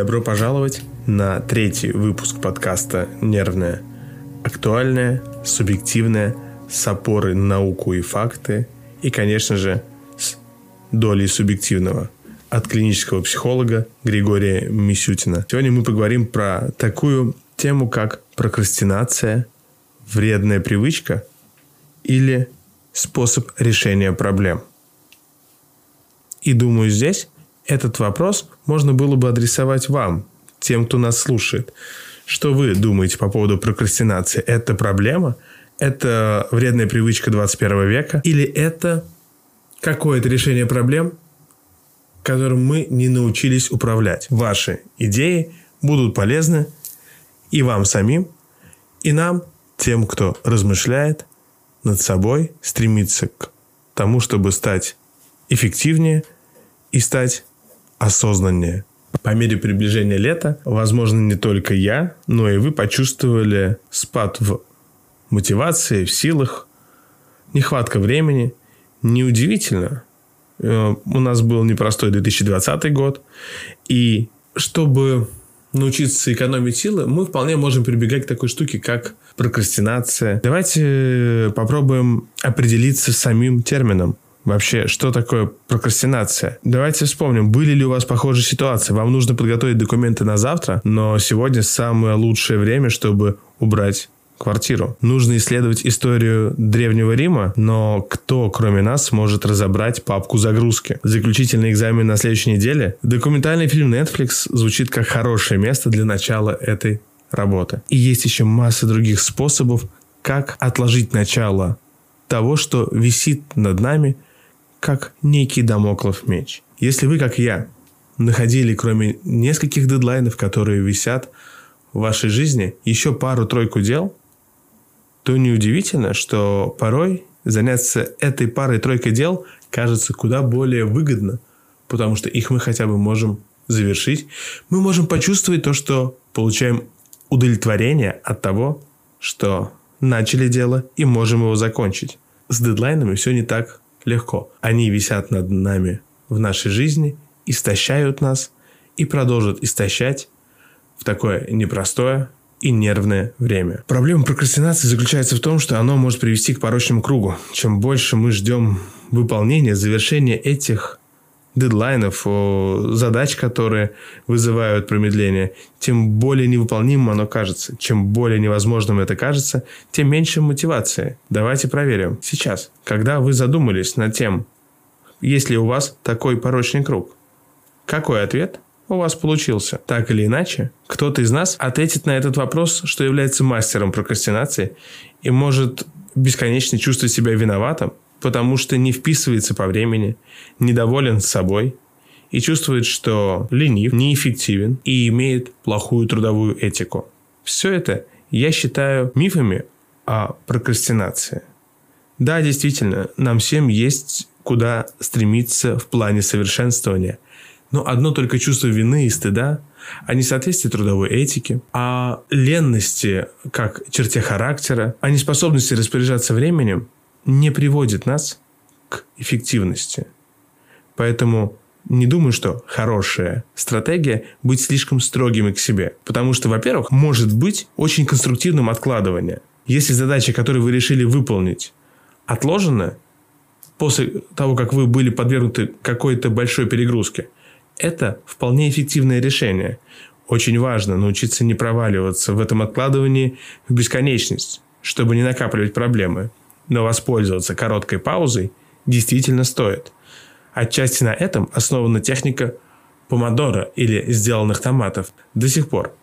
Добро пожаловать на третий выпуск подкаста «Нервное». Актуальное, субъективное, с опорой на науку и факты, и, конечно же, с долей субъективного от клинического психолога Григория Мисютина. Сегодня мы поговорим про такую тему, как прокрастинация, вредная привычка или способ решения проблем. И думаю, здесь этот вопрос можно было бы адресовать вам, тем, кто нас слушает. Что вы думаете по поводу прокрастинации? Это проблема? Это вредная привычка 21 века? Или это какое-то решение проблем, которым мы не научились управлять? Ваши идеи будут полезны и вам самим, и нам, тем, кто размышляет над собой, стремится к тому, чтобы стать эффективнее и стать осознаннее. По мере приближения лета, возможно, не только я, но и вы почувствовали спад в мотивации, в силах, нехватка времени. Неудивительно. Э, у нас был непростой 2020 год. И чтобы научиться экономить силы, мы вполне можем прибегать к такой штуке, как прокрастинация. Давайте попробуем определиться с самим термином. Вообще, что такое прокрастинация? Давайте вспомним, были ли у вас похожие ситуации. Вам нужно подготовить документы на завтра, но сегодня самое лучшее время, чтобы убрать квартиру. Нужно исследовать историю Древнего Рима, но кто, кроме нас, сможет разобрать папку загрузки? Заключительный экзамен на следующей неделе? Документальный фильм Netflix звучит как хорошее место для начала этой работы. И есть еще масса других способов, как отложить начало того, что висит над нами – как некий домоклов меч. Если вы, как я, находили, кроме нескольких дедлайнов, которые висят в вашей жизни, еще пару-тройку дел, то неудивительно, что порой заняться этой парой-тройкой дел кажется куда более выгодно, потому что их мы хотя бы можем завершить. Мы можем почувствовать то, что получаем удовлетворение от того, что начали дело и можем его закончить. С дедлайнами все не так легко. Они висят над нами в нашей жизни, истощают нас и продолжат истощать в такое непростое и нервное время. Проблема прокрастинации заключается в том, что оно может привести к порочному кругу. Чем больше мы ждем выполнения, завершения этих дедлайнов, задач, которые вызывают промедление, тем более невыполнимым оно кажется. Чем более невозможным это кажется, тем меньше мотивации. Давайте проверим. Сейчас, когда вы задумались над тем, есть ли у вас такой порочный круг, какой ответ у вас получился? Так или иначе, кто-то из нас ответит на этот вопрос, что является мастером прокрастинации и может бесконечно чувствовать себя виноватым, потому что не вписывается по времени, недоволен собой и чувствует, что ленив, неэффективен и имеет плохую трудовую этику. Все это я считаю мифами о прокрастинации. Да, действительно, нам всем есть куда стремиться в плане совершенствования. Но одно только чувство вины и стыда, о несоответствии трудовой этики, о ленности как черте характера, о неспособности распоряжаться временем не приводит нас к эффективности. Поэтому не думаю, что хорошая стратегия быть слишком строгими к себе. Потому что, во-первых, может быть очень конструктивным откладывание. Если задача, которую вы решили выполнить, отложена после того, как вы были подвергнуты какой-то большой перегрузке, это вполне эффективное решение. Очень важно научиться не проваливаться в этом откладывании в бесконечность, чтобы не накапливать проблемы но воспользоваться короткой паузой действительно стоит. Отчасти на этом основана техника помодора или сделанных томатов. До сих пор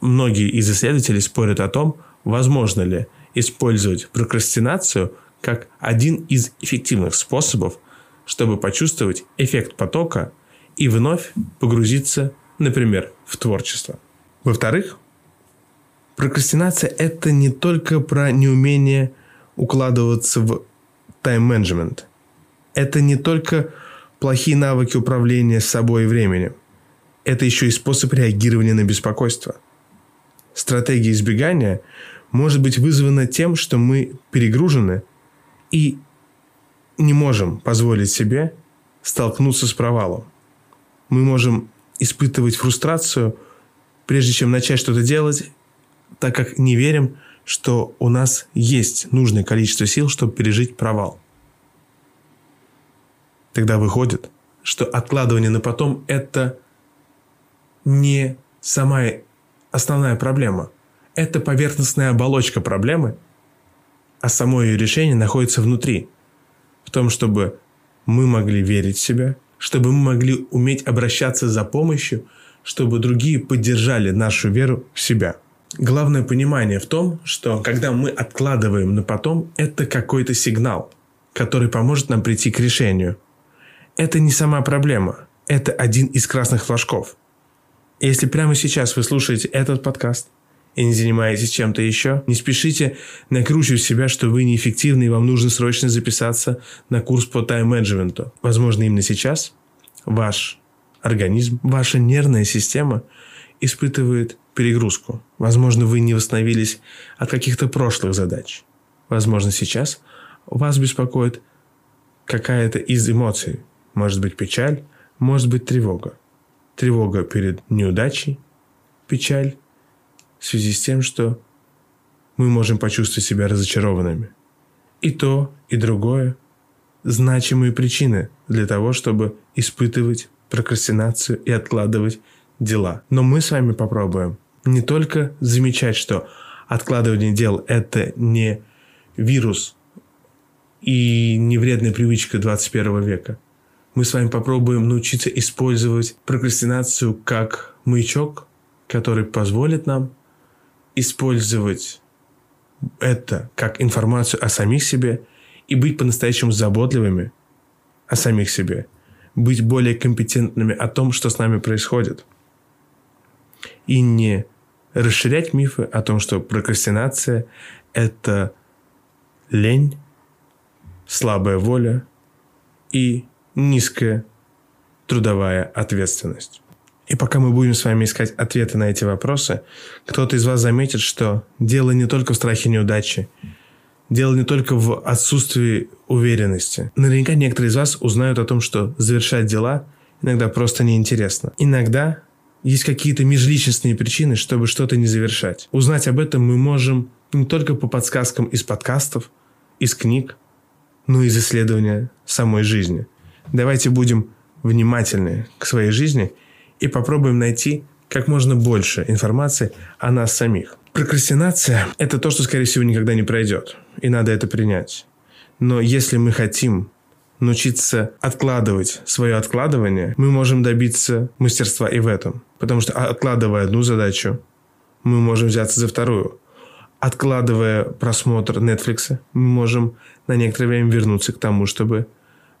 многие из исследователей спорят о том, возможно ли использовать прокрастинацию как один из эффективных способов, чтобы почувствовать эффект потока и вновь погрузиться, например, в творчество. Во-вторых, прокрастинация – это не только про неумение укладываться в тайм-менеджмент. Это не только плохие навыки управления собой и временем. Это еще и способ реагирования на беспокойство. Стратегия избегания может быть вызвана тем, что мы перегружены и не можем позволить себе столкнуться с провалом. Мы можем испытывать фрустрацию, прежде чем начать что-то делать, так как не верим, что у нас есть нужное количество сил, чтобы пережить провал. Тогда выходит, что откладывание на потом – это не сама основная проблема. Это поверхностная оболочка проблемы, а само ее решение находится внутри. В том, чтобы мы могли верить в себя, чтобы мы могли уметь обращаться за помощью, чтобы другие поддержали нашу веру в себя. Главное понимание в том, что когда мы откладываем на потом, это какой-то сигнал, который поможет нам прийти к решению. Это не сама проблема, это один из красных флажков. Если прямо сейчас вы слушаете этот подкаст – и не занимаетесь чем-то еще, не спешите накручивать себя, что вы неэффективны и вам нужно срочно записаться на курс по тайм-менеджменту. Возможно, именно сейчас ваш организм, ваша нервная система испытывает перегрузку. Возможно, вы не восстановились от каких-то прошлых задач. Возможно, сейчас вас беспокоит какая-то из эмоций. Может быть печаль, может быть тревога. Тревога перед неудачей, печаль в связи с тем, что мы можем почувствовать себя разочарованными. И то, и другое – значимые причины для того, чтобы испытывать прокрастинацию и откладывать дела. Но мы с вами попробуем не только замечать, что откладывание дел – это не вирус и не вредная привычка 21 века. Мы с вами попробуем научиться использовать прокрастинацию как маячок, который позволит нам использовать это как информацию о самих себе и быть по-настоящему заботливыми о самих себе, быть более компетентными о том, что с нами происходит. И не расширять мифы о том, что прокрастинация – это лень, слабая воля и низкая трудовая ответственность. И пока мы будем с вами искать ответы на эти вопросы, кто-то из вас заметит, что дело не только в страхе неудачи, дело не только в отсутствии уверенности. Наверняка некоторые из вас узнают о том, что завершать дела иногда просто неинтересно. Иногда есть какие-то межличностные причины, чтобы что-то не завершать. Узнать об этом мы можем не только по подсказкам из подкастов, из книг, но и из исследования самой жизни. Давайте будем внимательны к своей жизни – и попробуем найти как можно больше информации о нас самих. Прокрастинация – это то, что, скорее всего, никогда не пройдет. И надо это принять. Но если мы хотим научиться откладывать свое откладывание, мы можем добиться мастерства и в этом. Потому что откладывая одну задачу, мы можем взяться за вторую. Откладывая просмотр Netflix, мы можем на некоторое время вернуться к тому, чтобы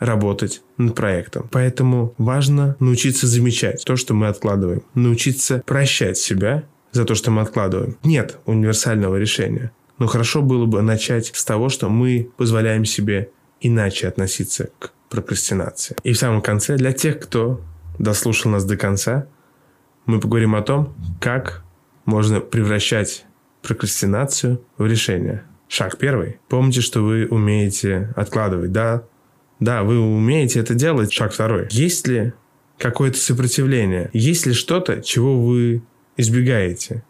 работать над проектом. Поэтому важно научиться замечать то, что мы откладываем. Научиться прощать себя за то, что мы откладываем. Нет универсального решения. Но хорошо было бы начать с того, что мы позволяем себе иначе относиться к прокрастинации. И в самом конце, для тех, кто дослушал нас до конца, мы поговорим о том, как можно превращать прокрастинацию в решение. Шаг первый. Помните, что вы умеете откладывать. Да, да, вы умеете это делать. Шаг второй. Есть ли какое-то сопротивление? Есть ли что-то, чего вы избегаете?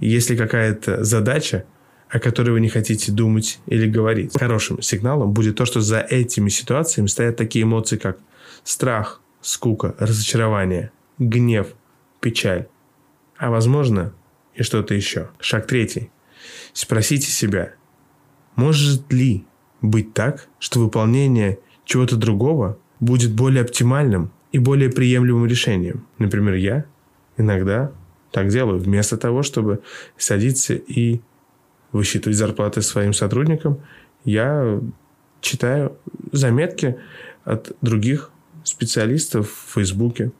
Есть ли какая-то задача, о которой вы не хотите думать или говорить? Хорошим сигналом будет то, что за этими ситуациями стоят такие эмоции, как страх, скука, разочарование, гнев, печаль. А возможно и что-то еще. Шаг третий. Спросите себя, может ли быть так, что выполнение чего-то другого будет более оптимальным и более приемлемым решением. Например, я иногда так делаю, вместо того, чтобы садиться и высчитывать зарплаты своим сотрудникам, я читаю заметки от других специалистов в Фейсбуке.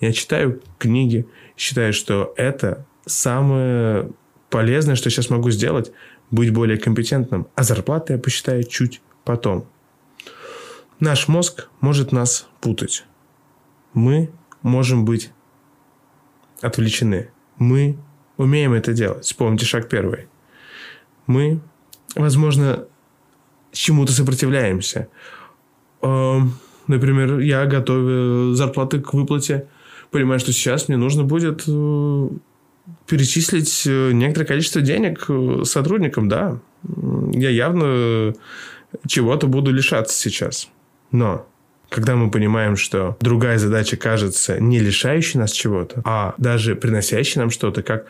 Я читаю книги, считаю, что это самое полезное, что сейчас могу сделать, быть более компетентным. А зарплаты я посчитаю чуть потом. Наш мозг может нас путать. Мы можем быть отвлечены. Мы умеем это делать. Вспомните шаг первый. Мы, возможно, чему-то сопротивляемся. Например, я готовлю зарплаты к выплате понимаю, что сейчас мне нужно будет э, перечислить э, некоторое количество денег э, сотрудникам, да. Я явно чего-то буду лишаться сейчас. Но когда мы понимаем, что другая задача кажется не лишающей нас чего-то, а даже приносящей нам что-то, как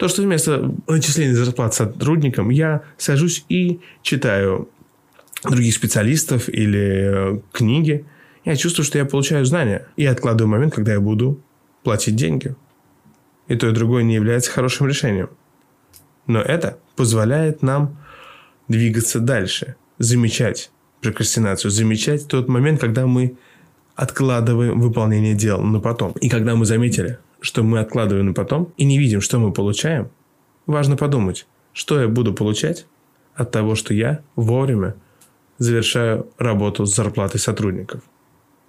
то, что вместо начисления зарплат сотрудникам я сажусь и читаю других специалистов или э, книги, я чувствую, что я получаю знания и откладываю момент, когда я буду платить деньги. И то, и другое не является хорошим решением. Но это позволяет нам двигаться дальше, замечать прокрастинацию, замечать тот момент, когда мы откладываем выполнение дел на потом. И когда мы заметили, что мы откладываем на потом и не видим, что мы получаем, важно подумать, что я буду получать от того, что я вовремя завершаю работу с зарплатой сотрудников.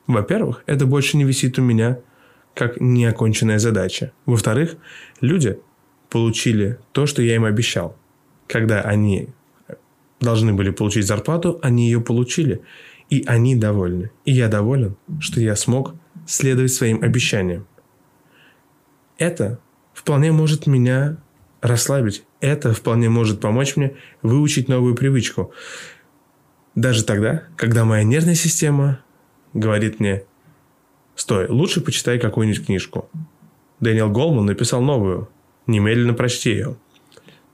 Во-первых, это больше не висит у меня как неоконченная задача. Во-вторых, люди получили то, что я им обещал. Когда они должны были получить зарплату, они ее получили. И они довольны. И я доволен, что я смог следовать своим обещаниям. Это вполне может меня расслабить. Это вполне может помочь мне выучить новую привычку. Даже тогда, когда моя нервная система говорит мне, стой, лучше почитай какую-нибудь книжку. Дэниел Голман написал новую. Немедленно прочти ее.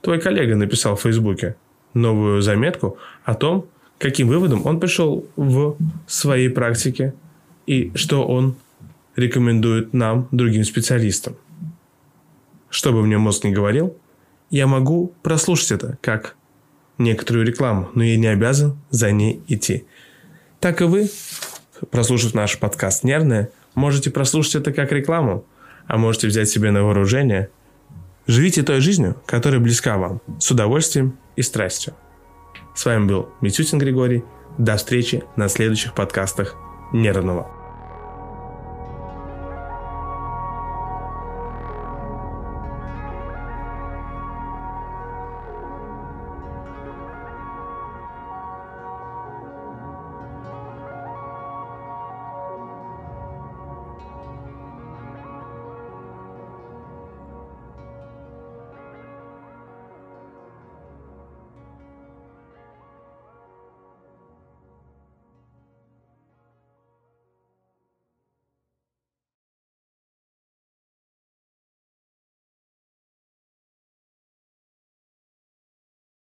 Твой коллега написал в Фейсбуке новую заметку о том, каким выводом он пришел в своей практике и что он рекомендует нам, другим специалистам. Что бы мне мозг не говорил, я могу прослушать это как некоторую рекламу, но я не обязан за ней идти. Так и вы, прослушав наш подкаст «Нервное», можете прослушать это как рекламу, а можете взять себе на вооружение. Живите той жизнью, которая близка вам, с удовольствием и страстью. С вами был Митютин Григорий. До встречи на следующих подкастах Нервного.